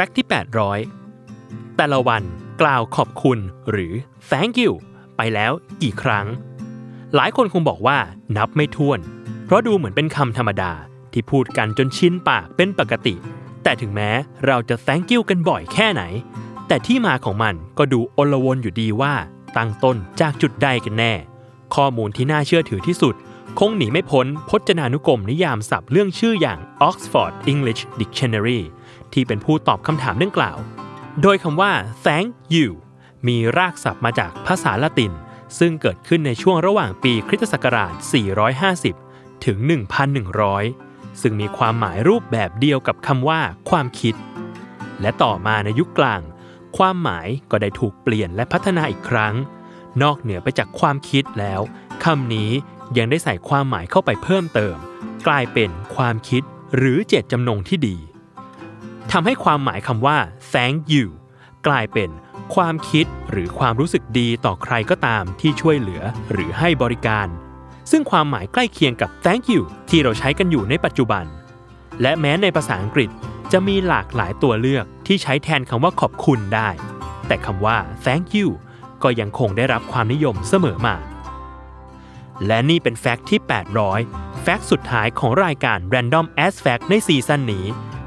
ฟกต์ที่ 800 แต่ละวันกล่าวขอบคุณหรือ thank you ไปแล้วกี่ครั้ง หลายคนคงบอกว่านับไม่ถ้วน เพราะดูเหมือนเป็นคำธรรมดาที่พูดกันจนชินปากเป็นปกติ แต่ถึงแม้เราจะ thank you กันบ่อยแค่ไหน แต่ที่มาของมันก็ดูอลวนอยู่ดีว่าตั้งต้นจากจุดใดกันแน่ ข้อมูลที่น่าเชื่อถือที่สุด คงหนีไม่พ้นพจนานุกรมนิยามศัพท์เรื่องชื่ออย่าง Oxford English Dictionary ที่เป็นผู้ตอบคำถามดังกล่าว โดยคำว่า thank you มีรากศัพท์มาจากภาษาละติน ซึ่งเกิดขึ้นในช่วงระหว่างปีคริสตศักราช 450 ถึง 1,100 ซึ่งมีความหมายรูปแบบเดียวกับคำว่าความคิด และต่อมาในยุคกลาง ความหมายก็ได้ถูกเปลี่ยนและพัฒนาอีกครั้ง นอกเหนือไปจากความคิดแล้วคำนี้ยังได้ใส่ความหมายเข้าไปเพิ่มเติม กลายเป็นความคิดหรือเจตจำนงที่ดี ทำให้ความหมายคำว่า thank you กลายเป็นความคิดหรือความรู้สึกดีต่อใครก็ตามที่ช่วยเหลือหรือให้บริการ ซึ่งความหมายใกล้เคียงกับ thank you ที่เราใช้กันอยู่ในปัจจุบัน และแม้ในภาษาอังกฤษจะมีหลากหลายตัวเลือกที่ใช้แทนคำว่าขอบคุณได้ แต่คำว่า thank you ก็ยังคงได้รับความนิยมเสมอมา และนี่เป็น fact ที่ 800 fact สุดท้ายของรายการ Random As Fact ในซีซั่นนี้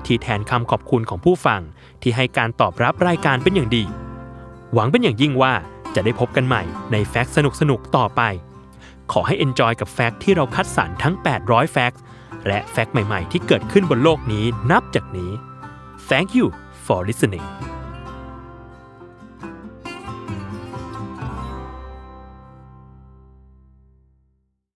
ที่แทนคำขอบคุณของผู้ฟัง ที่ให้การตอบรับรายการเป็นอย่างดี หวังเป็นอย่างยิ่งว่าจะได้พบกันใหม่ใน fact สนุกๆต่อไป ขอให้ enjoy กับ fact ที่เราคัดสรรทั้ง 800 fact และ fact ใหม่ๆ ที่เกิดขึ้นบนโลกนี้นับจากนี้ Thank you for listening